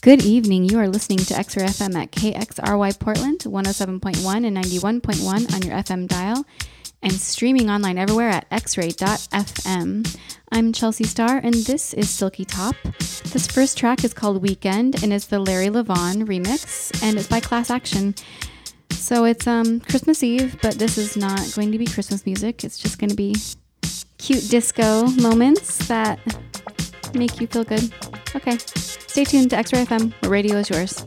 Good evening. You are listening to XRAY FM at KXRY Portland, 107.1 and 91.1 on your FM dial, and streaming online everywhere at xray.fm. I'm Chelsea Starr, and this is Silky Top. This first track is called Weekend, and it's the Larry Levan remix, and it's by Class Action. So it's um, Christmas Eve, but this is not going to be Christmas music. It's just going to be cute disco moments that make you feel good. Okay. Stay tuned to XRAY FM, where radio is yours.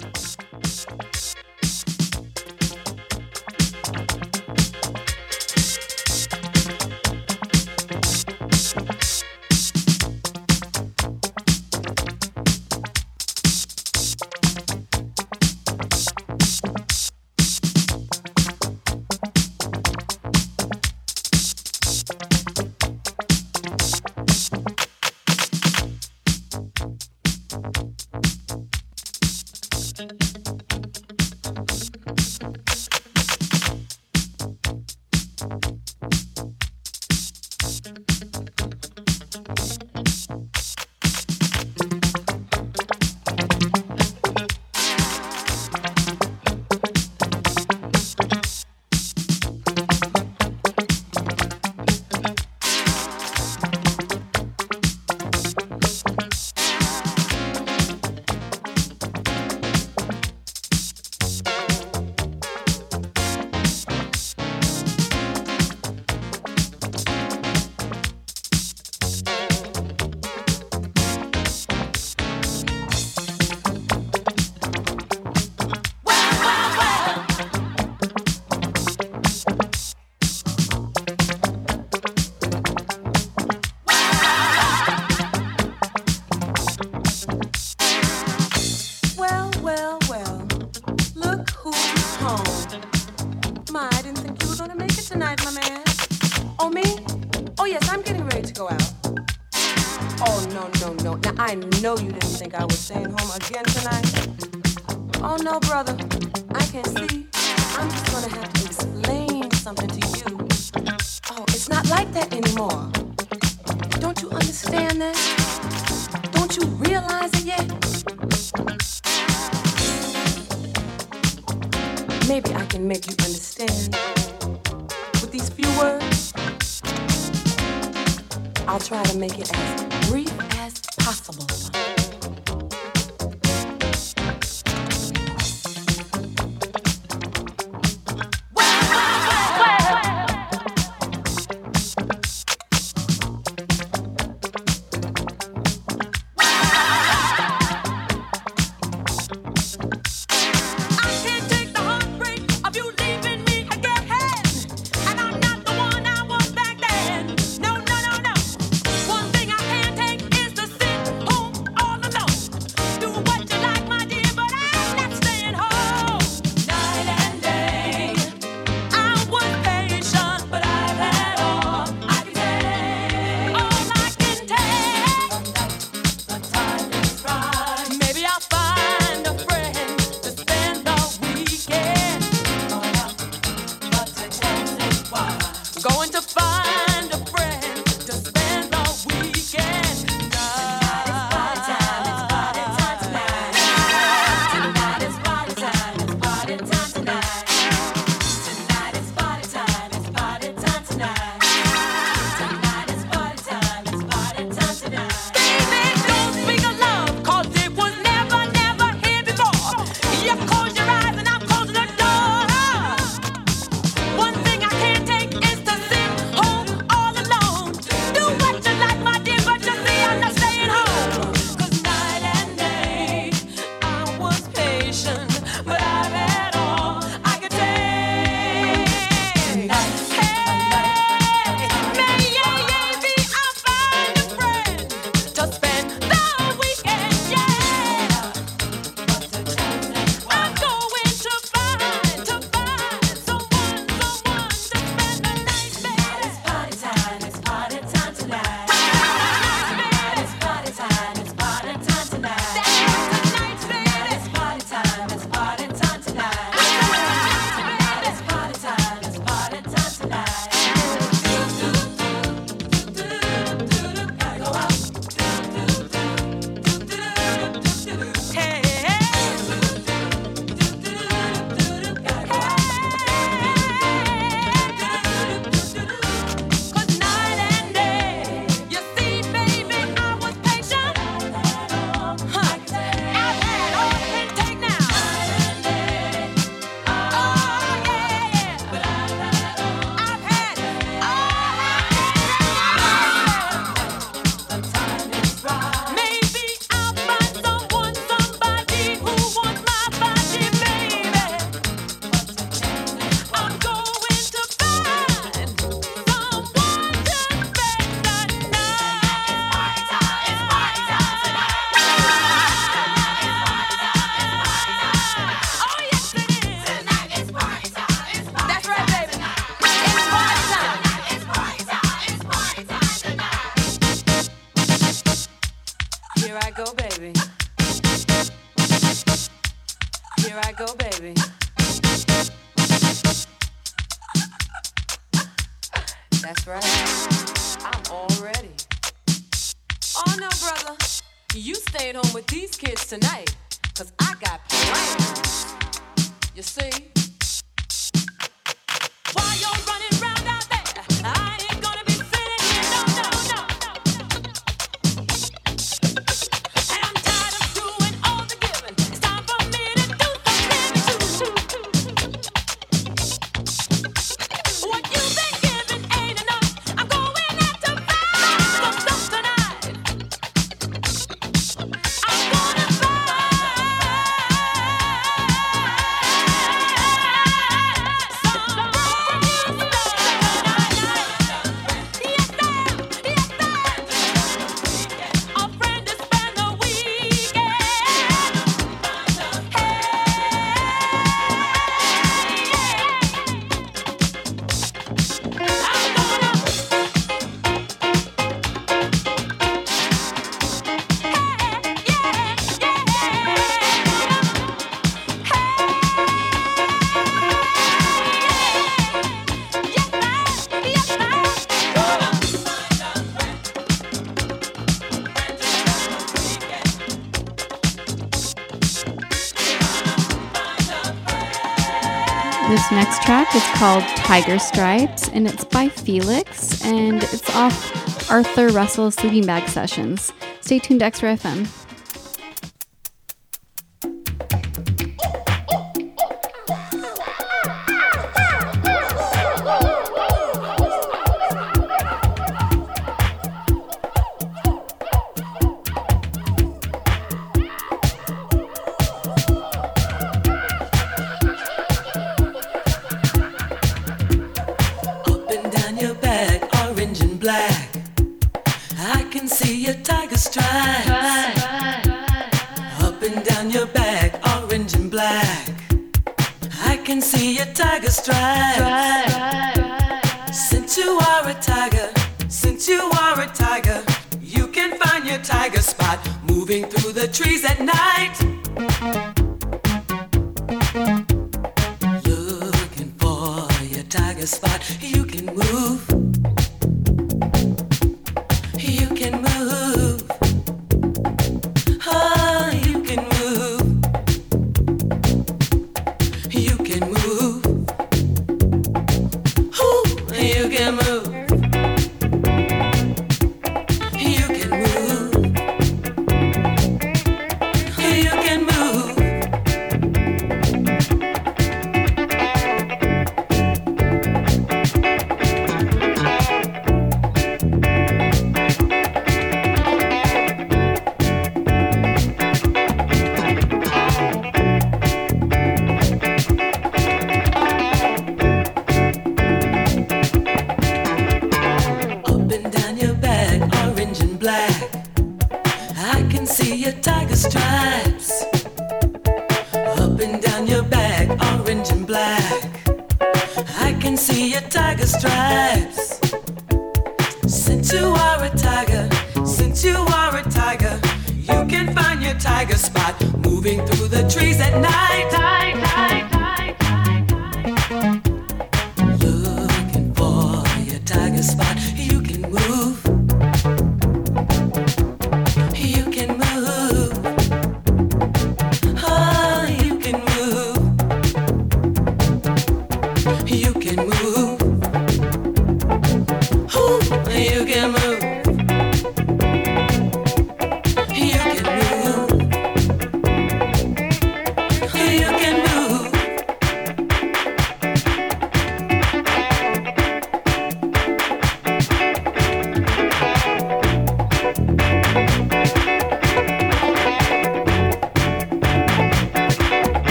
Track is called Tiger Stripes and it's by Felix and it's off Arthur Russell Sleeping Bag Sessions. Stay tuned to X-Ray FM.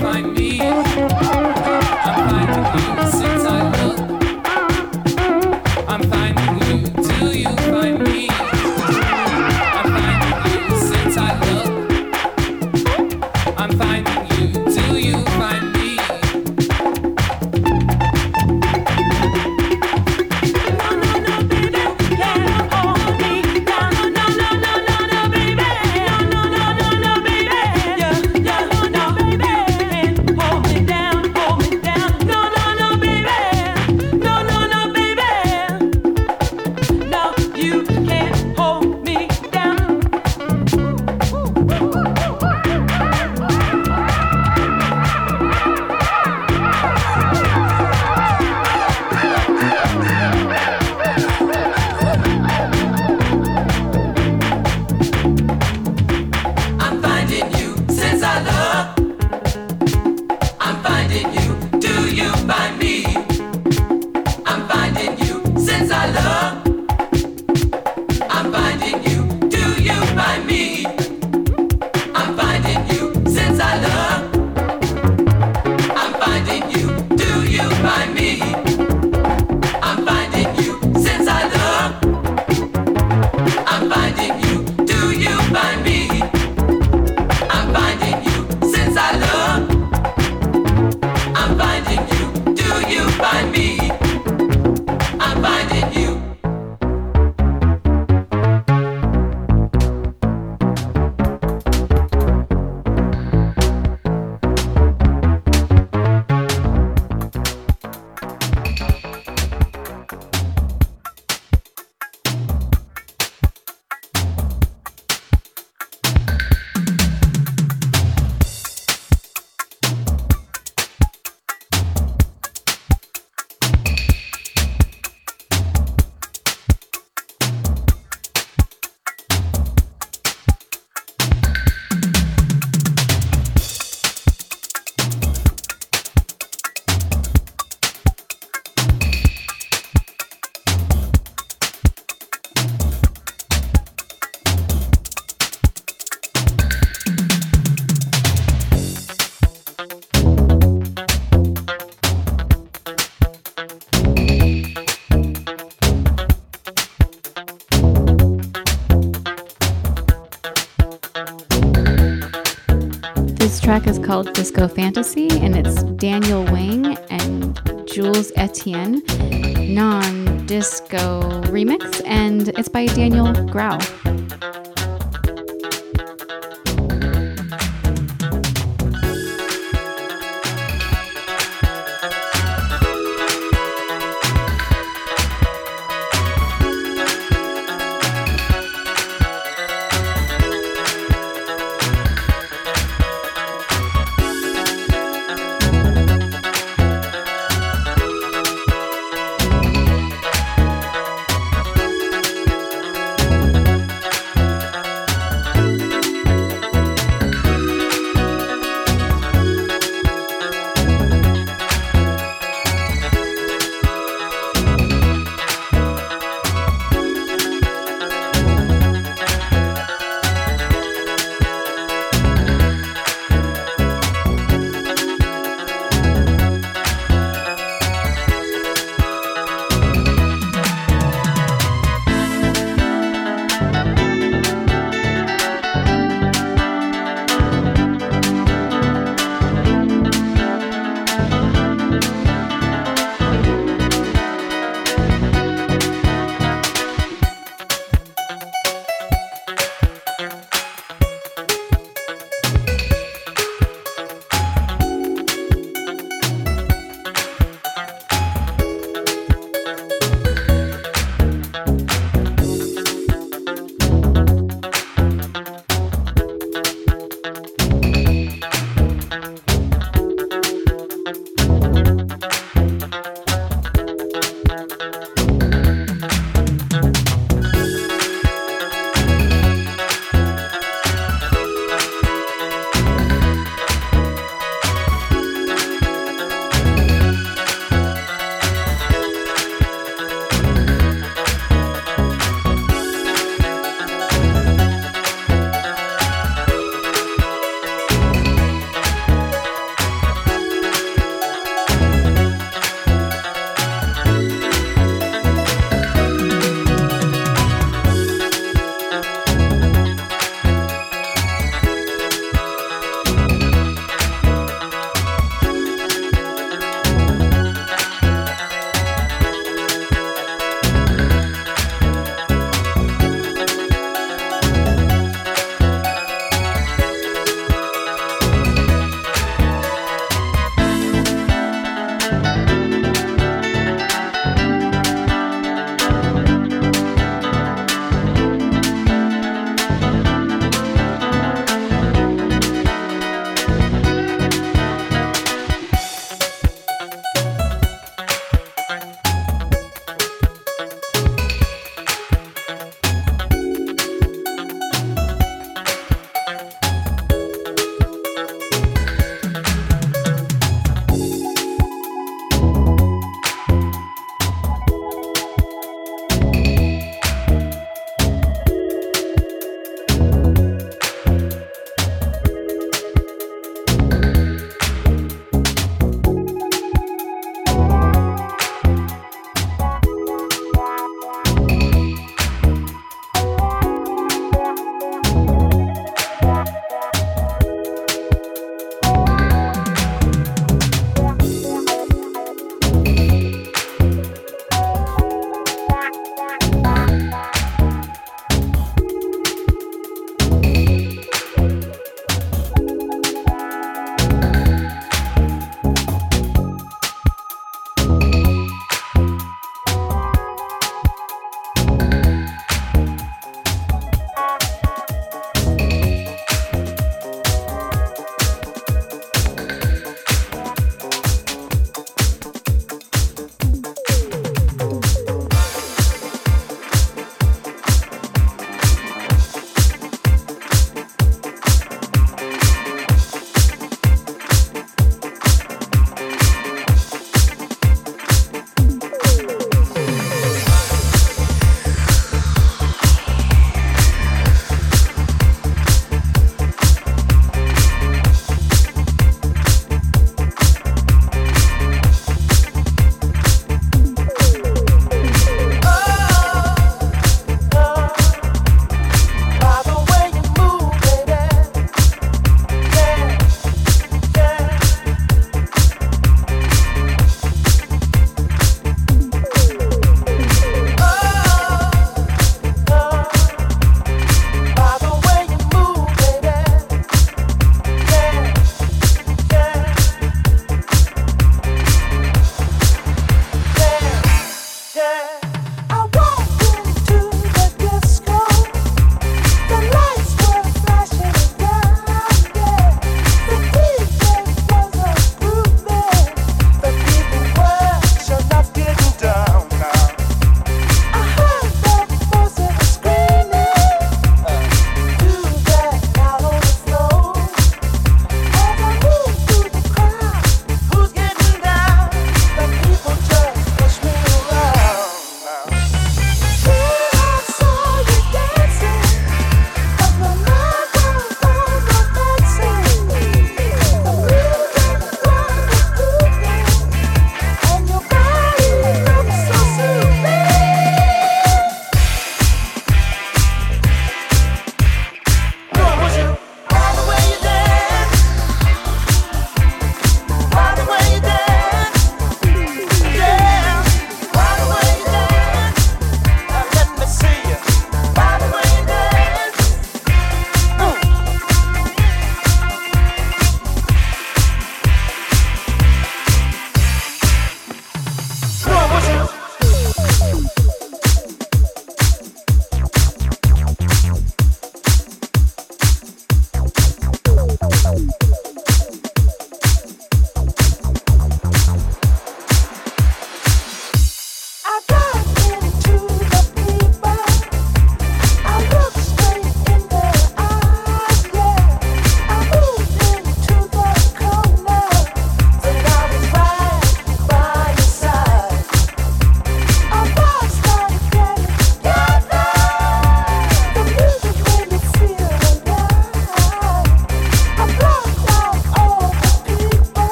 find me. Called Disco Fantasy, and it's Daniel Wang and Jules Etienne non disco remix, and it's by Daniel Grau.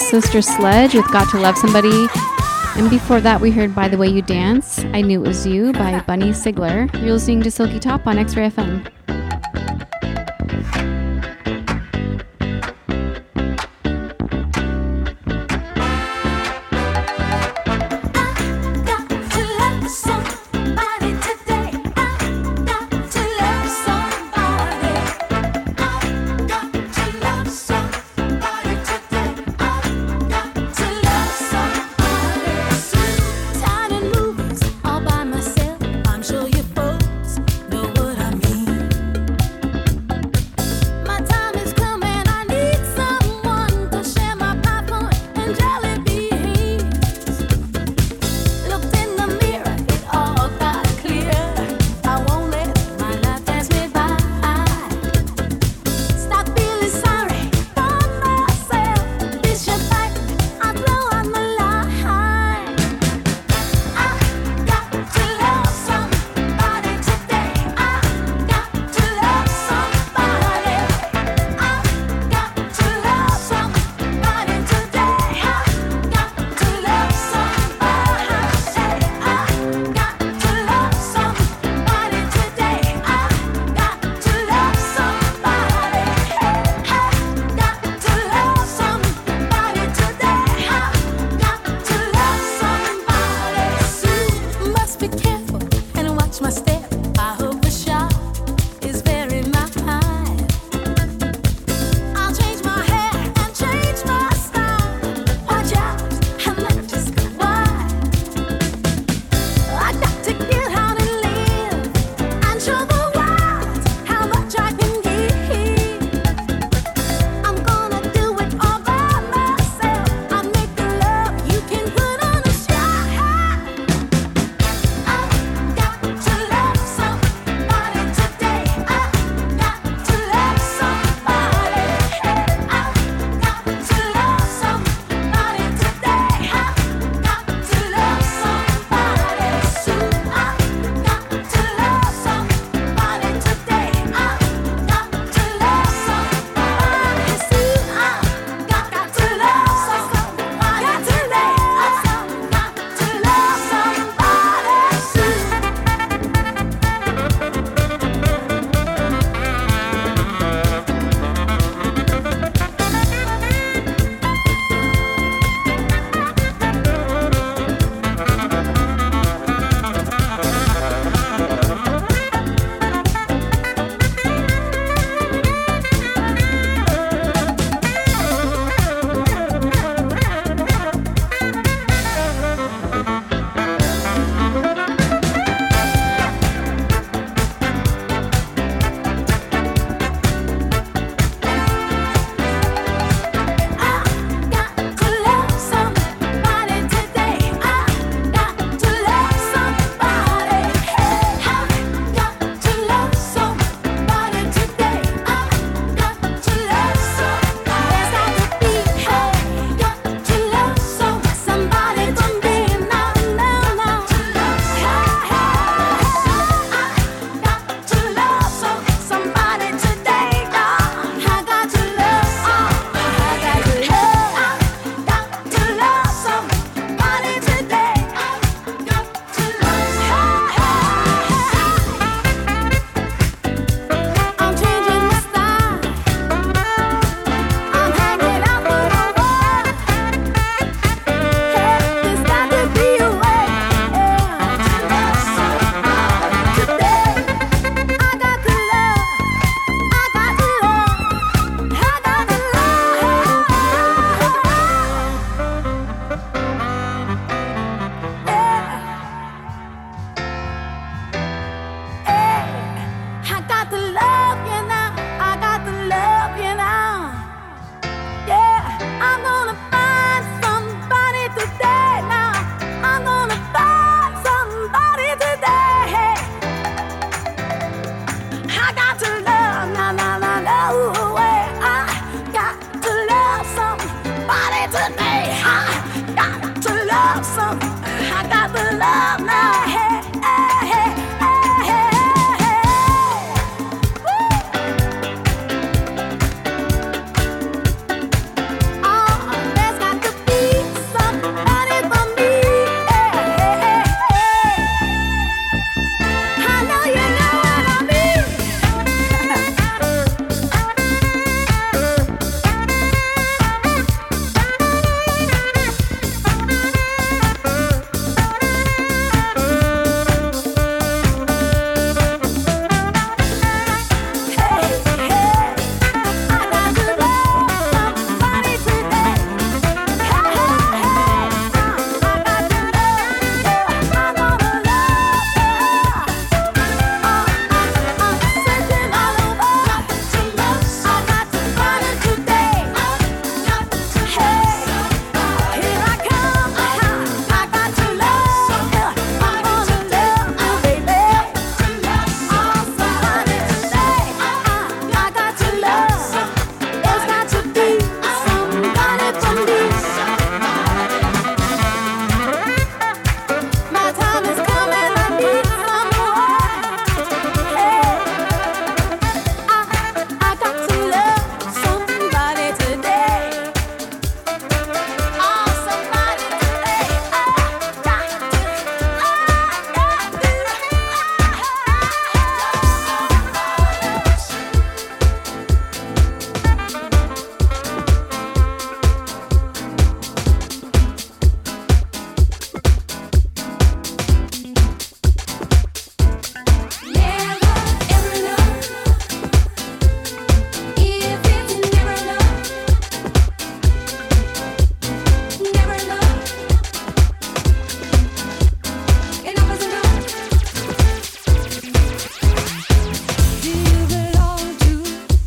Sister Sledge with Got to Love Somebody. And before that, we heard By the Way You Dance, I Knew It Was You by Bunny Sigler. You're listening to Silky Top on X Ray FM.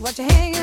what you hanging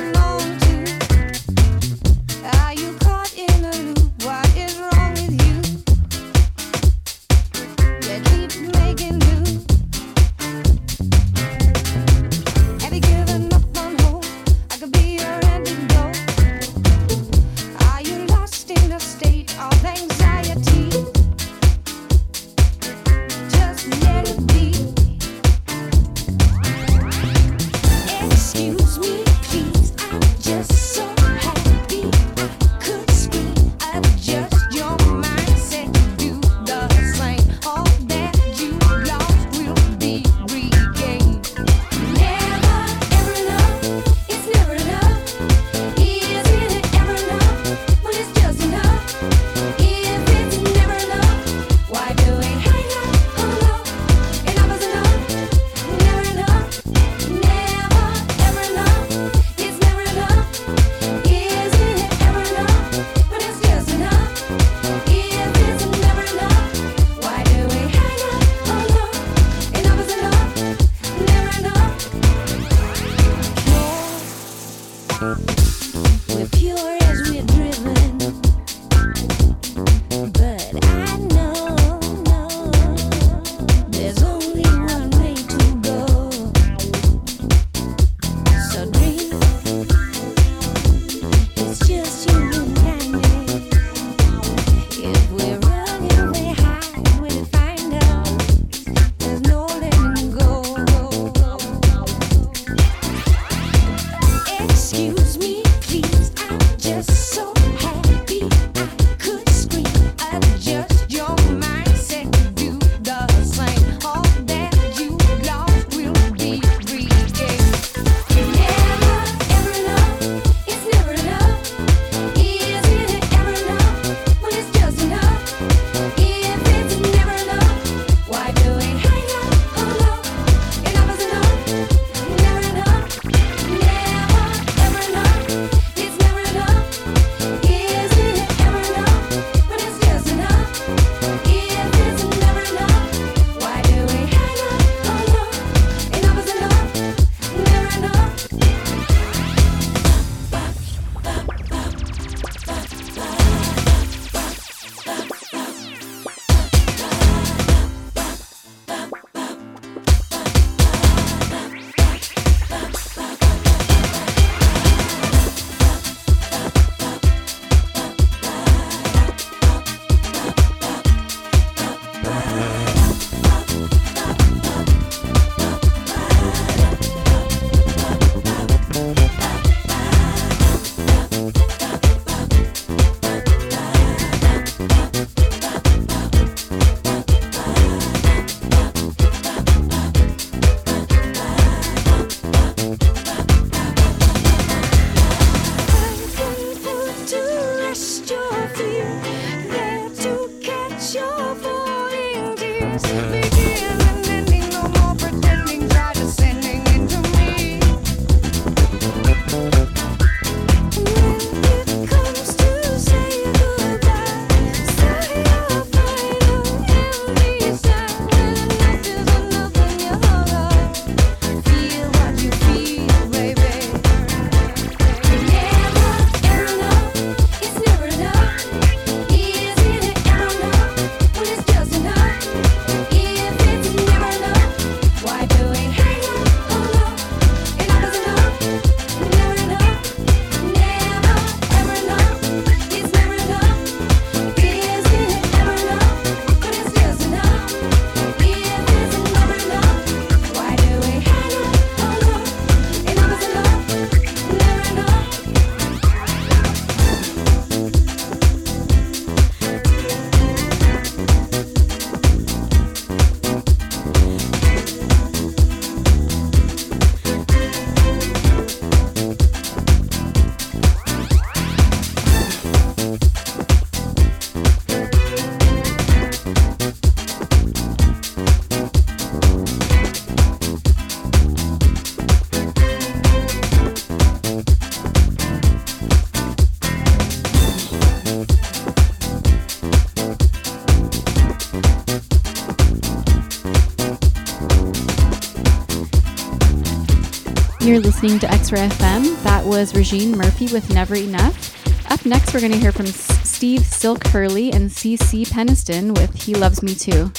You're listening to XRAY FM. That was Roisin Murphy with Never Enough. Up next, we're going to hear from Steve Silk Hurley and CeCe Peniston with He Loves Me Too.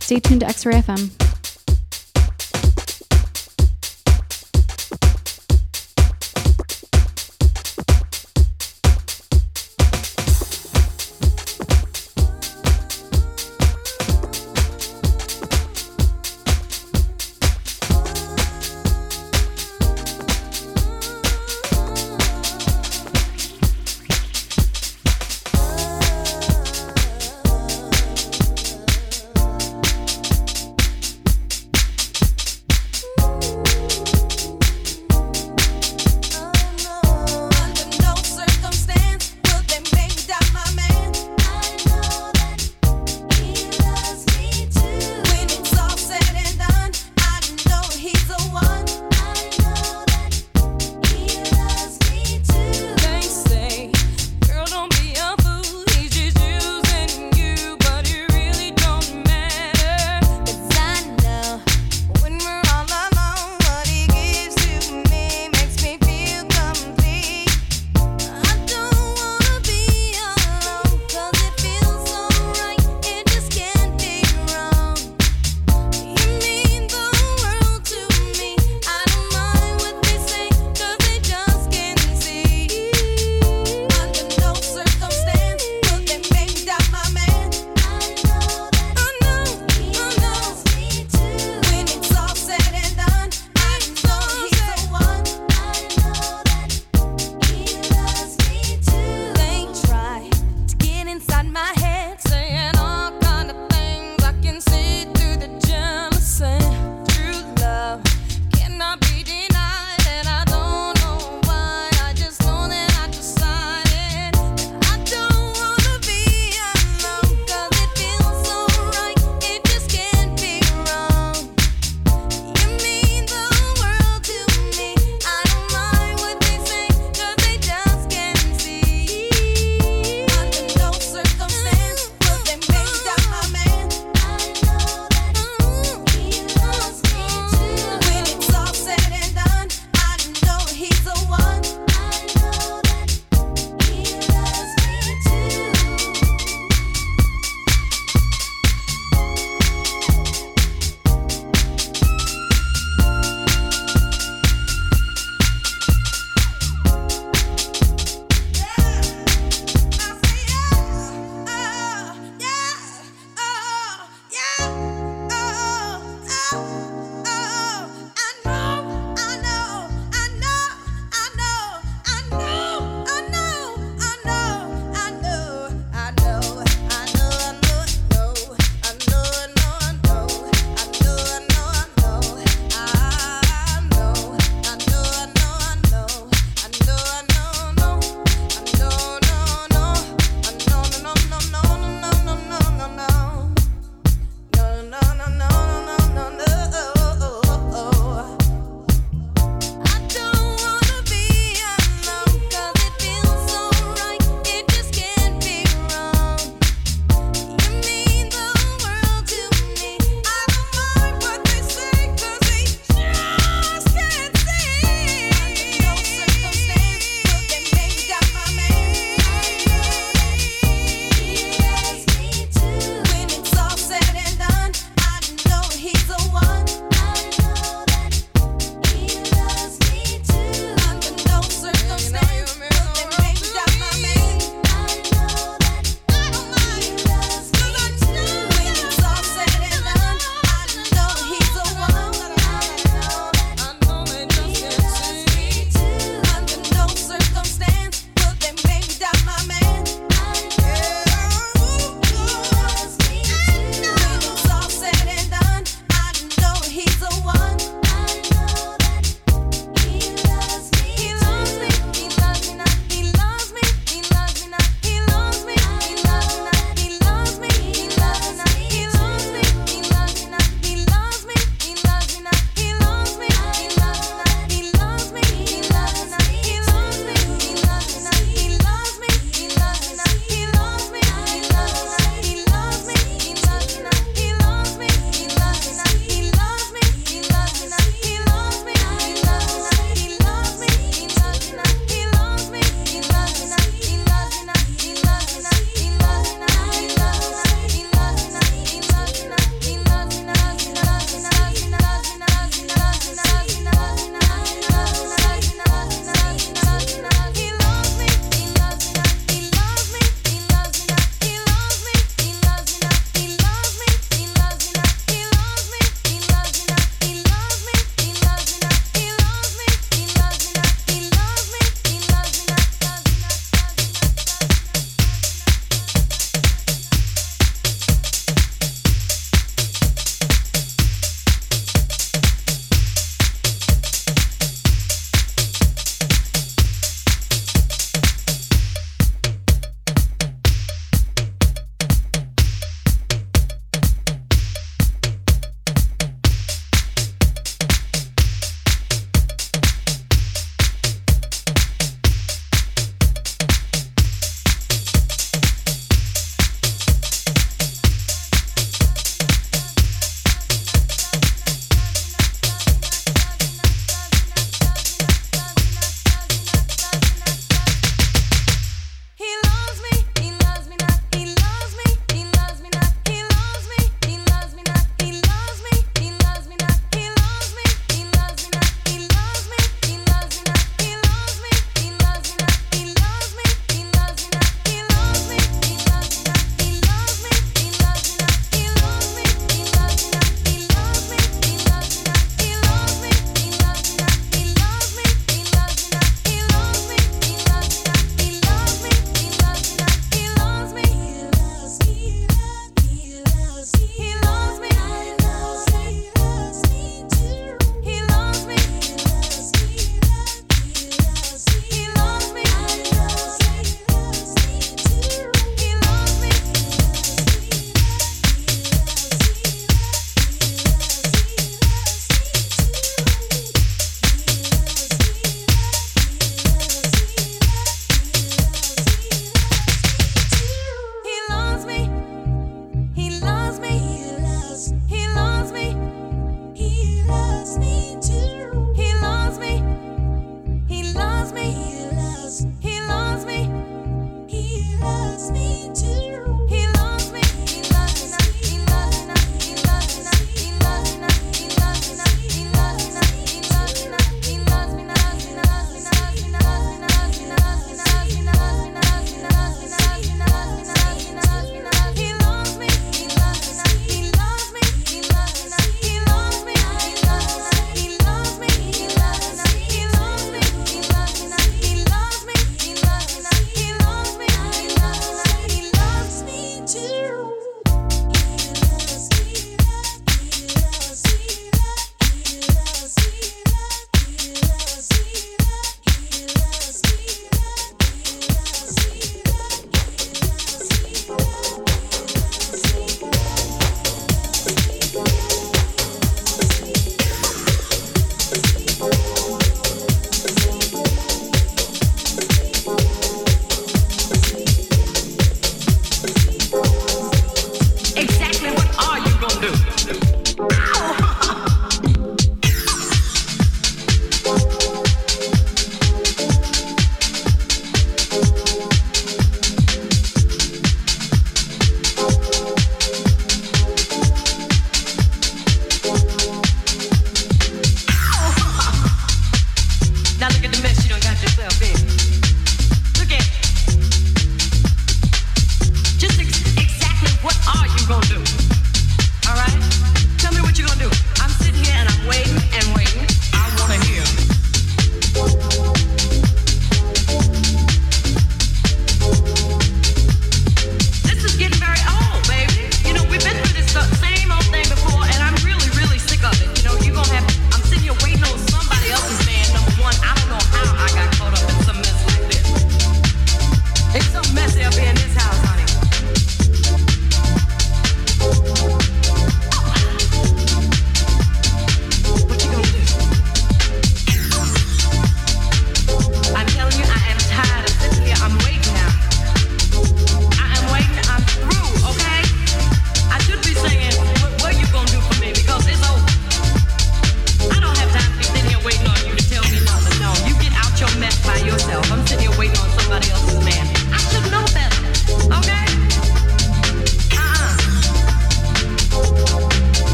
Stay tuned to XRAY FM.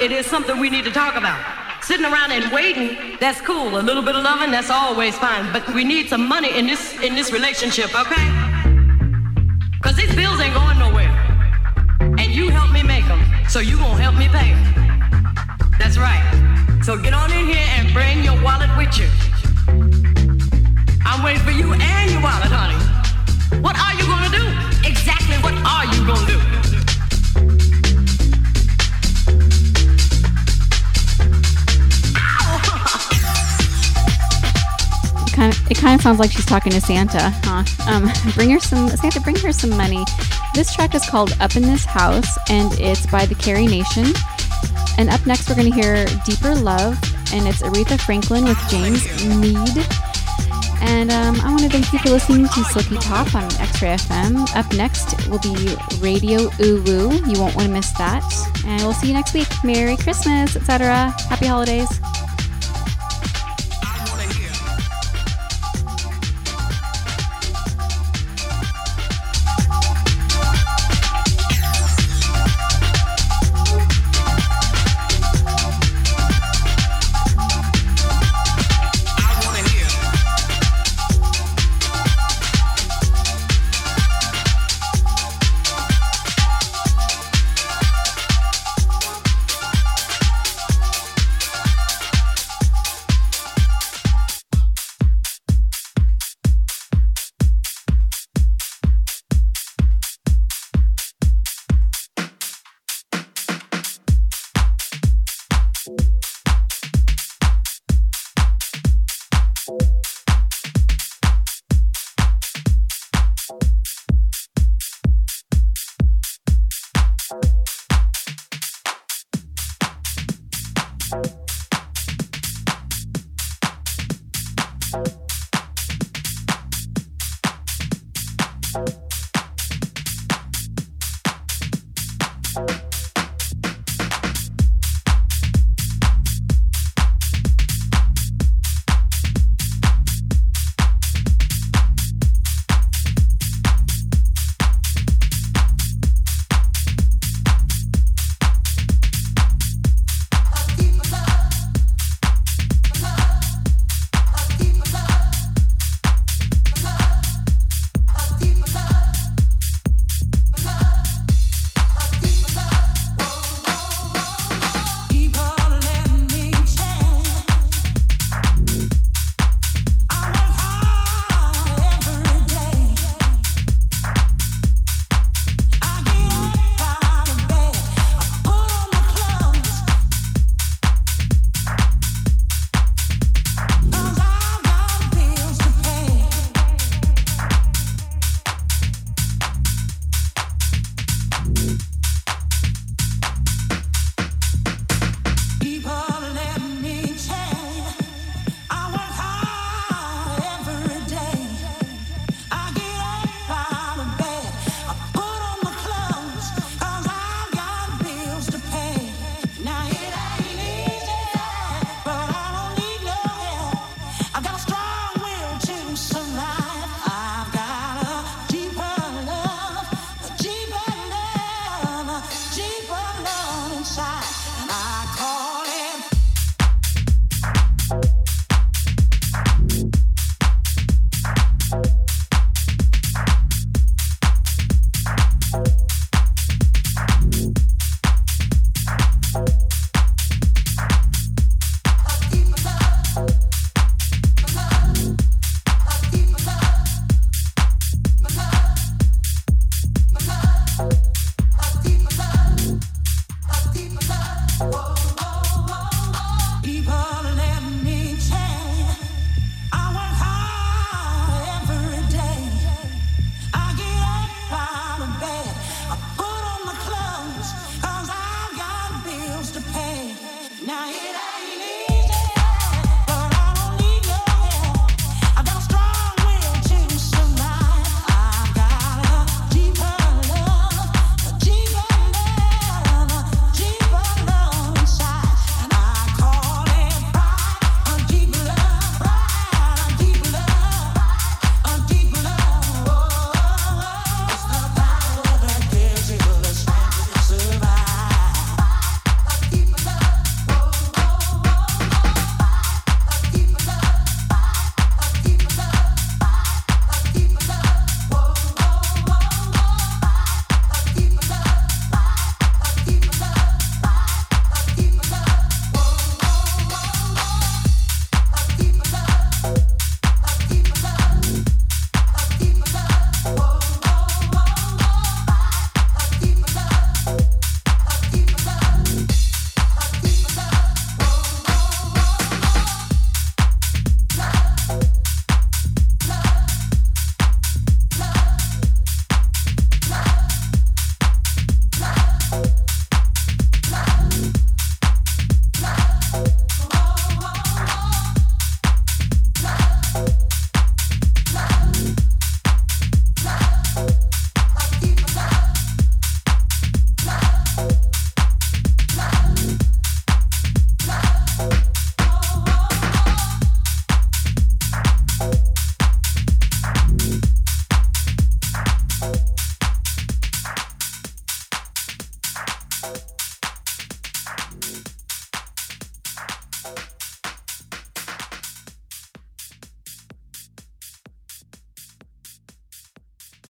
It is something we need to talk about. Sitting around and waiting, that's cool. A little bit of loving, that's always fine. But we need some money in this in this relationship, okay? Sounds like she's talking to Santa, huh? Um, bring her some Santa, bring her some money. This track is called "Up in This House" and it's by the Carrie Nation. And up next, we're going to hear "Deeper Love," and it's Aretha Franklin with James Mead. And um, I want to thank you for listening to Slicky Top on XRAY FM. Up next will be Radio Uwu. You won't want to miss that. And we'll see you next week. Merry Christmas, etc. Happy holidays.